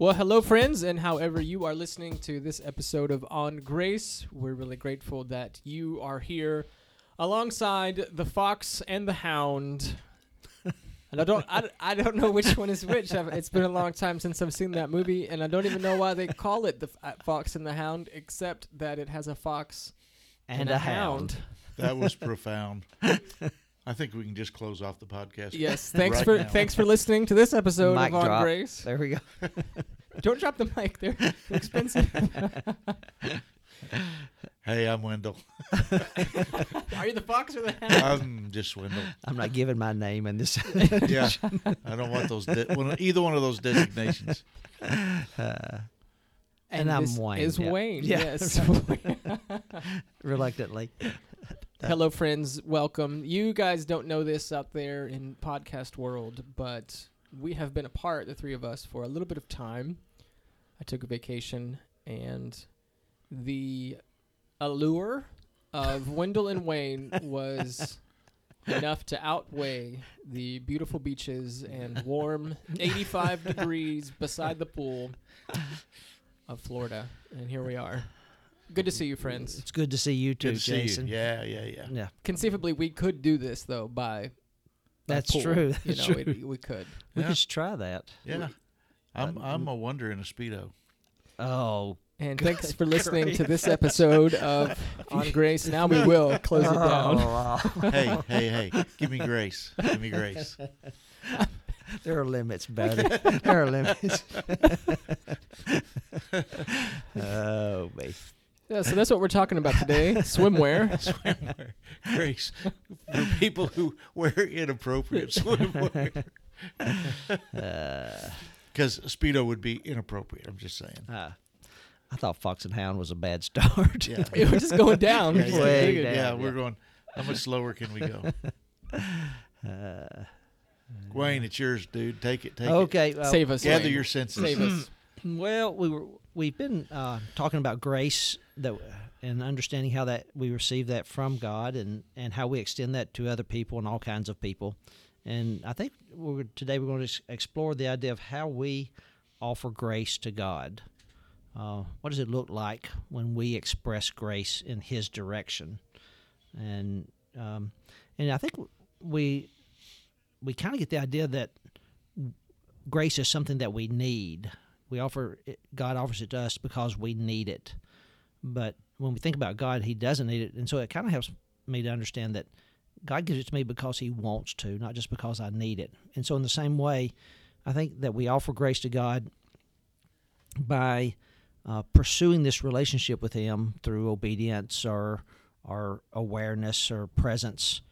Well, hello, friends, and however you are listening to this episode of On Grace, we're really grateful that you are here alongside the fox and the hound. And I don't, I, I don't know which one is which. I've, it's been a long time since I've seen that movie, and I don't even know why they call it the F- uh, Fox and the Hound, except that it has a fox and, a hound. That was profound. I think we can just close off the podcast. Yes, thanks Right for now. thanks for listening to this episode Mic of On drop. Grace. There we go. Don't drop the mic; they're, they're expensive. Hey, I'm Wendell. are you the fox or the hen? I'm just Wendell. I'm not giving my name in this. Yeah, I don't want those. De- one, either one of those designations. Uh, and I'm this Wayne, Is yeah. Wayne? Yeah. Yes. Reluctantly. Hello, friends. Welcome. You guys don't know this out there in podcast world, but we have been apart, the three of us, for a little bit of time. I took a vacation, and the allure of Wendell and Wayne was enough to outweigh the beautiful beaches and warm 85 degrees beside the pool of Florida. And here we are. Good to see you, friends. It's good to see you too, Good to see Jason. you. Yeah, yeah, yeah. Yeah, conceivably we could do this though by a That's pool. true. You know, true. it- we could. we Yeah. could try that. Yeah. I'm I'm a wonder in a speedo. Oh, And thanks for listening to this episode of On Grace. Now we will close it down. Hey, hey, hey! Give me grace. Give me grace. there are limits, buddy. there are limits. oh, me. Yeah, so that's what we're talking about today: swimwear. Swimwear. Grace for people who wear inappropriate swimwear. Uh, Because speedo would be inappropriate. I'm just saying. uh, I thought Fox and Hound was a bad start. Yeah. We're just going down. Yeah, Just yeah, Way digging. down. yeah, yeah. we're going. How much slower can we go? Uh, Wayne, it's yours, dude. Take it. Take it. okay. well, Save us. Gather Wayne. your senses. Save us. Well, we were we've been uh, talking about grace that and understanding how that we receive that from God and and how we extend that to other people and all kinds of people. And I think we're, today we're going to explore the idea of how we offer grace to God. Uh, what does it look like when we express grace in His direction? And um, and I think we we kind of get the idea that grace is something that we need. We offer it, God offers it to us because we need it. But when we think about God, He doesn't need it, and so it kind of helps me to understand that God gives it to me because He wants to, not just because I need it. And so, in the same way, I think that we offer grace to God by uh, pursuing this relationship with Him through obedience or or awareness or presence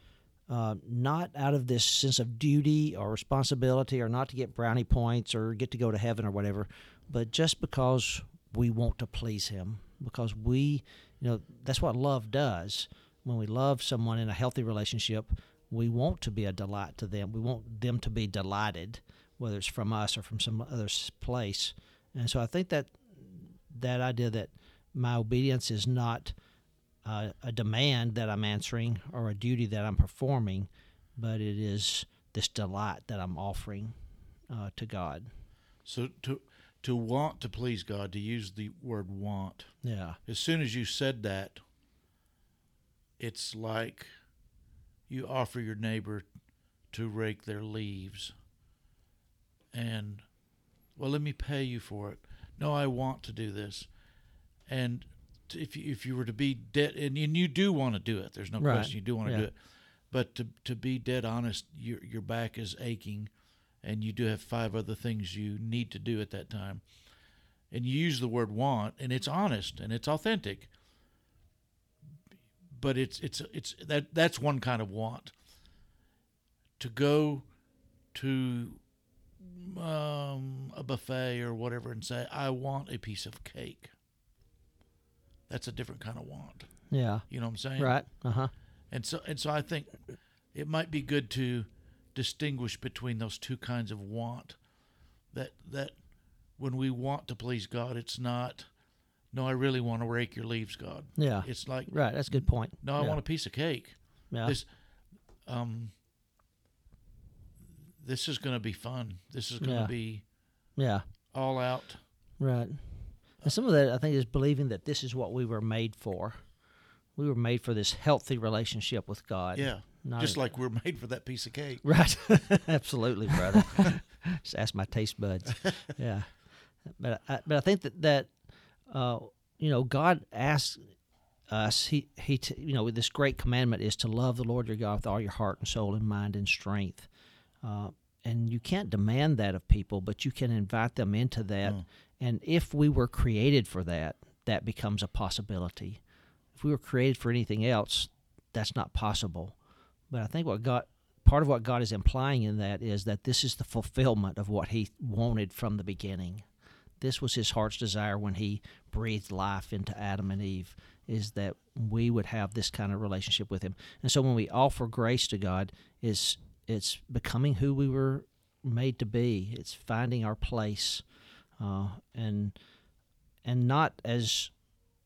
uh, not out of this sense of duty or responsibility or not to get brownie points or get to go to heaven or whatever, but just because we want to please Him. Because we, you know, that's what love does. When we love someone in a healthy relationship, we want to be a delight to them. We want them to be delighted, whether it's from us or from some other place. And so I think that that idea that my obedience is not uh, a demand that I'm answering or a duty that I'm performing, but it is this delight that I'm offering uh, to God. So to to want to please God, to use the word want. Yeah. As soon as you said that, it's like you offer your neighbor to rake their leaves. And well, let me pay you for it. No, I want to do this. And if you, if you were to be dead, and, and you do want to do it, there's no Right. question you do want to Yeah. do it. But to to be dead honest, your your back is aching, and you do have five other things you need to do at that time. And you use the word want, and it's honest and it's authentic. But it's it's it's that that's one kind of want. To go to um, a buffet or whatever and say, "I want a piece of cake." That's a different kind of want. Yeah. You know what I'm saying? Right. Uh huh. And so and so I think it might be good to distinguish between those two kinds of want. That that when we want to please God, it's not no, I really want to rake your leaves, God. Yeah. It's like Right. That's a good point. no, I yeah. want a piece of cake. Yeah. This um this is going to be fun. This is going to Yeah. be yeah. all out. Right. And some of that, I think, is believing that this is what we were made for. We were made for this healthy relationship with God. Yeah. Not Just a- like we're made for that piece of cake. Right. Absolutely, brother. Just ask my taste buds. Yeah. But I, but I think that that uh, you know God asks us he he t- you know this great commandment is to love the Lord your God with all your heart and soul and mind and strength. Uh, and you can't demand that of people, but you can invite them into that. Mm. And if we were created for that, that becomes a possibility. If we were created for anything else, that's not possible. But I think what God, part of what God is implying in that is that this is the fulfillment of what He wanted from the beginning. This was His heart's desire when He breathed life into Adam and Eve, is that we would have this kind of relationship with Him. And so when we offer grace to God, is it's becoming who we were made to be. It's finding our place, uh, and and not as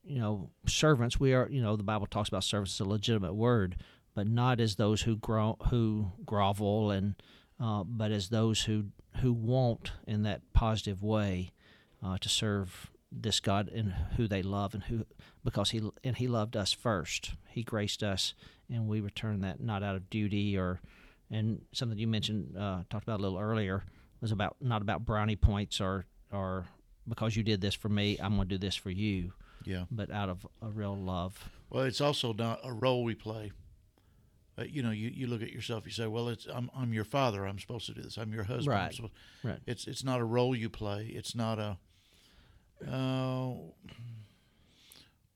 you know servants. We are you know the Bible talks about servants as a legitimate word, but not as those who gro- who grovel and uh, but as those who who want in that positive way uh, to serve this God and who they love and who because he and he loved us first. He graced us, and we return that not out of duty or and something you mentioned uh, talked about a little earlier was about not about brownie points or or because you did this for me, I'm going to do this for you, Yeah. but out of a real love. Well, it's also not a role we play. Uh, you know, you, you look at yourself. You say, "Well, it's I'm I'm your father. I'm supposed to do this. I'm your husband." I'm Right. supposed-" Right. It's it's not a role you play. It's not a. Oh.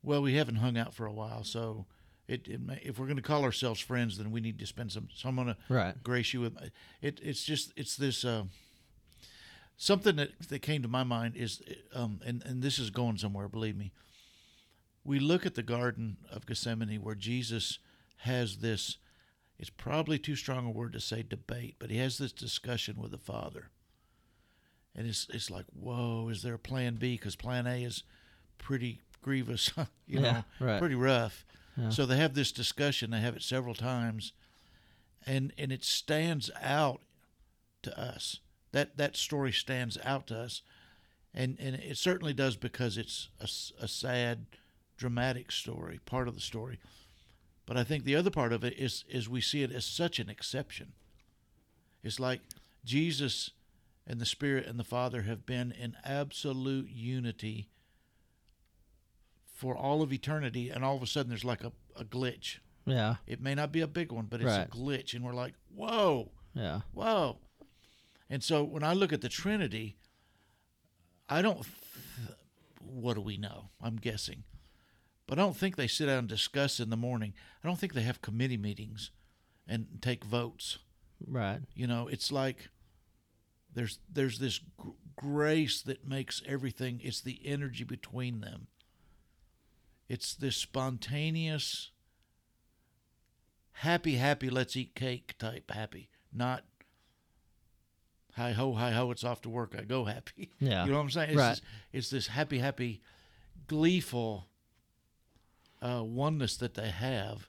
well, we haven't hung out for a while, so it, it may, if we're going to call ourselves friends, then we need to spend some. So I'm going to Right. grace you with it. It's just it's this uh, something that that came to my mind is um, and and this is going somewhere. Believe me. We look at the Garden of Gethsemane where Jesus has this. It's probably too strong a word to say debate, but he has this discussion with the Father. And it's it's like, whoa, is there a plan B? Because plan A is pretty grievous, you Yeah, know, right. pretty rough. Yeah. So they have this discussion. They have it several times, and and it stands out to us. That that story stands out to us, and and it certainly does because it's a, a sad, dramatic story, part of the story. But I think the other part of it is is we see it as such an exception. It's like Jesus and the Spirit and the Father have been in absolute unity for all of eternity, and all of a sudden there's like a, a glitch. Yeah. It may not be a big one, but it's Right. a glitch, and we're like, whoa, Yeah. whoa. And so when I look at the Trinity, I don't. Th- what do we know? I'm guessing, but I don't think they sit down and discuss in the morning. I don't think they have committee meetings and take votes. Right. You know, it's like there's there's this gr- grace that makes everything. It's the energy between them. It's this spontaneous, happy, happy, let's eat cake type happy, not hi ho, hi ho, it's off to work, I go happy. Yeah. You know what I'm saying? It's, Right. this, it's this happy, happy, gleeful uh, oneness that they have.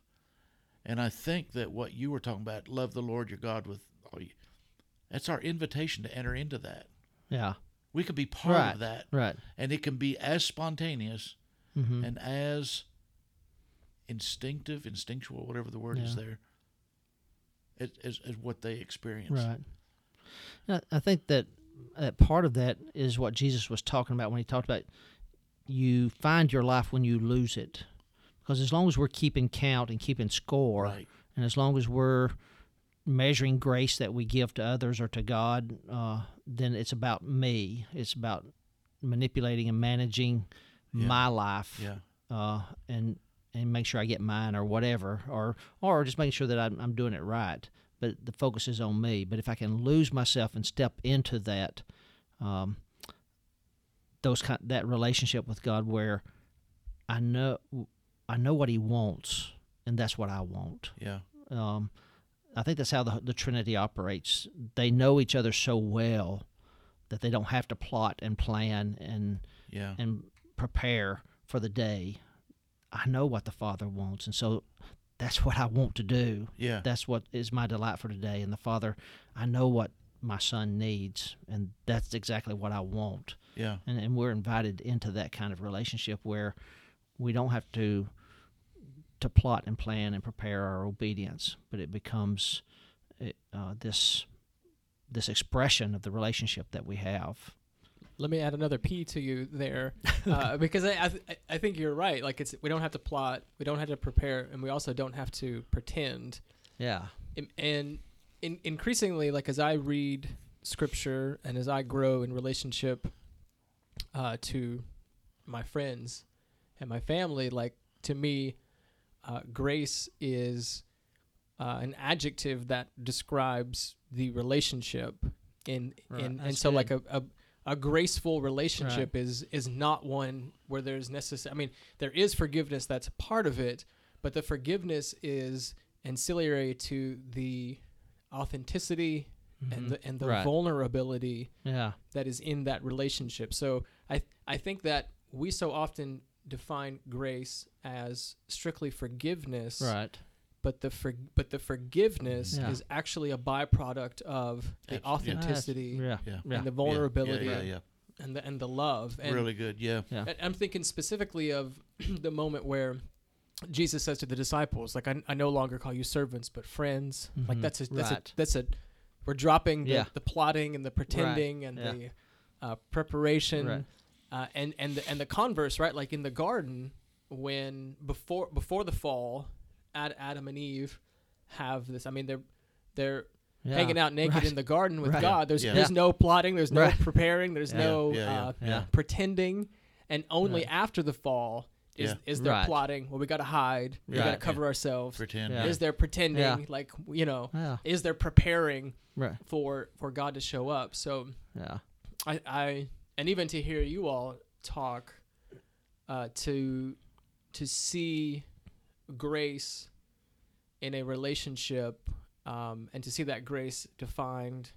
And I think that what you were talking about, love the Lord your God with all you, that's our invitation to enter into that. Yeah. We could be part Right. of that. Right. And it can be as spontaneous hmm and as instinctive, instinctual, whatever the word is Yeah. there, as, as, as what they experience. Right. And I I think that that part of that is what Jesus was talking about when he talked about you find your life when you lose it. Because as long as we're keeping count and keeping score, Right. and as long as we're measuring grace that we give to others or to God, uh, then it's about me. It's about manipulating and managing Yeah. my life, Yeah. uh, and and make sure I get mine or whatever, or or just making sure that I'm, I'm doing it right. But the focus is on me. But if I can lose myself and step into that, um, those kind that relationship with God where I know I know what He wants, and that's what I want. Yeah. Um, I think that's how the the Trinity operates. They know each other so well that they don't have to plot and plan and Yeah. and prepare for the day. I know what the Father wants, and so that's what I want to do. Yeah. That's what is my delight for today. And the Father, I know what my son needs, and that's exactly what I want. Yeah. And and we're invited into that kind of relationship where we don't have to to plot and plan and prepare our obedience, but it becomes uh, this this expression of the relationship that we have. Let me add another P to you there, uh, because I I, th- I think you're right. Like it's we don't have to plot, we don't have to prepare, and we also don't have to pretend. Yeah. And, and in, increasingly, like as I read scripture and as I grow in relationship uh, to my friends and my family, like to me, uh, grace is uh, an adjective that describes the relationship. In Right, in and so like a, a a graceful relationship is is not one where there's necessary. I mean, there is forgiveness that's part of it, but the forgiveness is ancillary to the authenticity and the and the Mm-hmm. Right. vulnerability Yeah. that is in that relationship. So I I think that we so often define grace as strictly forgiveness, Right. but the for, but the forgiveness Yeah. is actually a byproduct of the Abs- authenticity Yeah. Yeah. Yeah. and the Yeah, vulnerability Yeah, yeah, and the and the love. And really good. Yeah. Yeah. I- I'm thinking specifically of the moment where Jesus says to the disciples, like, I, I no longer call you servants, but friends. Like Mhm. that's a that's Right. a that's a we're dropping the, Yeah. the plotting and the pretending and Yeah. the uh, preparation Right. Uh, and and the, and the converse, right? Like in the garden when before before the fall, Ad, Adam and Eve have this. I mean, they're they're Yeah. hanging out naked Right. in the garden with Right. God. There's Yeah. there's no plotting. There's no Right. preparing. There's Yeah. no Yeah, yeah, uh, yeah. pretending. And only Right. after the fall is Yeah. is there Right. plotting. Well, we got to hide. We got to Right. cover ourselves. Pretend. Yeah. Is there pretending? Yeah. Like you know, Yeah. is there preparing Right. for for God to show up? So Yeah. I, I and even to hear you all talk, uh, to to see grace in a relationship, um, and to see that grace defined,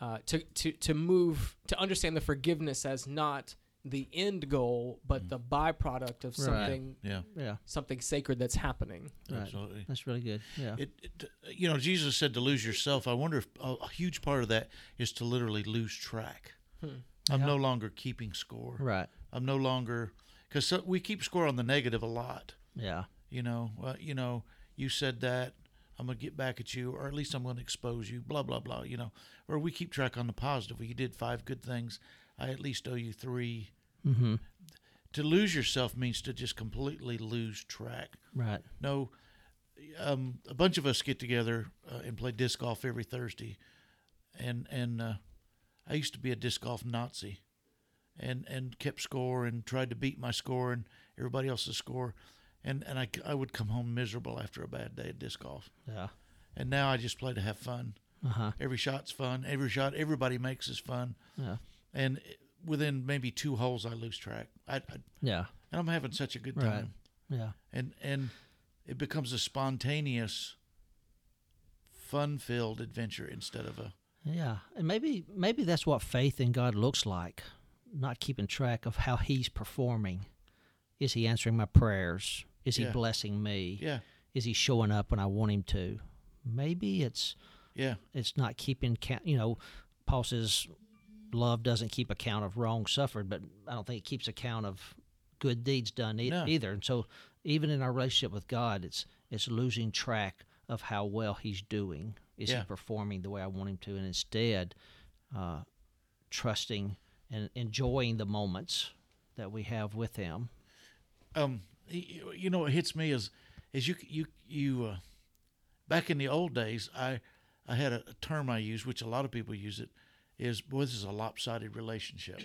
uh, to to to move to understand the forgiveness as not the end goal, but Mm. the byproduct of Right. something Yeah. Yeah. something sacred that's happening. Right. Absolutely. That's really good. Yeah. It, it, you know, Jesus said to lose yourself. I wonder if a, a huge part of that is to literally lose track. Hmm. I'm Yeah. no longer keeping score. right. I'm no longer because so, we keep score on the negative a lot. Yeah. You know, well, you know, you said that. I'm gonna get back at you, or at least I'm gonna expose you. Blah blah blah. You know, or we keep track on the positive. Well, you did five good things. I at least owe you three. Mm-hmm. To lose yourself means to just completely lose track. Right. No, um, a bunch of us get together uh, and play disc golf every Thursday, and and uh, I used to be a disc golf Nazi, and and kept score and tried to beat my score and everybody else's score, and and I, I would come home miserable after a bad day of disc golf, Yeah. and now I just play to have fun. Uh huh. Every shot's fun. Every shot everybody makes is fun, Yeah. and within maybe two holes I lose track. I, I Yeah. and I'm having such a good time. Right. Yeah. and and it becomes a spontaneous fun-filled adventure instead of a Yeah, and maybe maybe that's what faith in God looks like. Not keeping track of how He's performing. Is He answering my prayers? Is He Yeah. blessing me? yeah Is He showing up when I want Him to? Maybe it's yeah it's not keeping count. You know, Paul says love doesn't keep account of wrong suffered, but I don't think it keeps account of good deeds done e- No. either. And so, even in our relationship with God, it's it's losing track of how well He's doing. Is Yeah. He performing the way I want Him to? And instead, uh, trusting and enjoying the moments that we have with Him. um you know what hits me is is you you you uh, back in the old days i i had a, a term i use which a lot of people use it is boy this is a lopsided relationship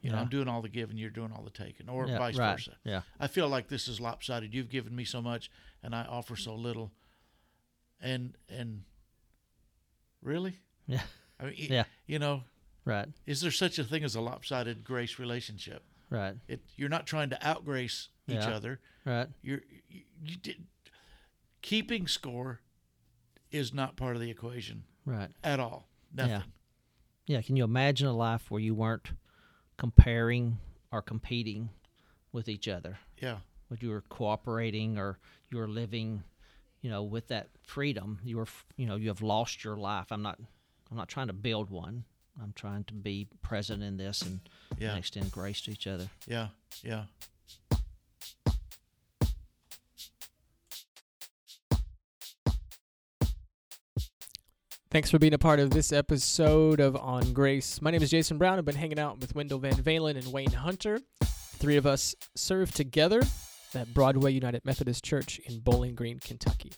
you know Yeah. i'm doing all the giving you're doing all the taking or Yeah, vice right. versa Yeah. I feel like this is lopsided. You've given me so much, and I offer so little. And and really, Yeah. I mean, Yeah. you know, Right. is there such a thing as a lopsided grace relationship? Right. It you're not trying to outgrace each Yeah. other. Right. You're you, you did, keeping score is not part of the equation Right. at all. Nothing. Yeah, yeah. can you imagine a life where you weren't comparing or competing with each other? Yeah. But you were cooperating or you were living, you know, with that freedom. You were, f- you know, you have lost your life. I'm not, I'm not trying to build one. I'm trying to be present in this and, Yeah. and extend grace to each other. Yeah. Yeah. Thanks for being a part of this episode of On Grace. My name is Jason Brown. I've been hanging out with Wendell Van Valen and Wayne Hunter. Three of us serve together at Broadway United Methodist Church in Bowling Green, Kentucky.